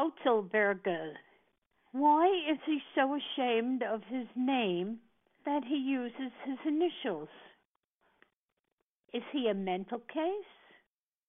Otzelberger. Why is he so ashamed of his name that he uses his initials? Is he a mental case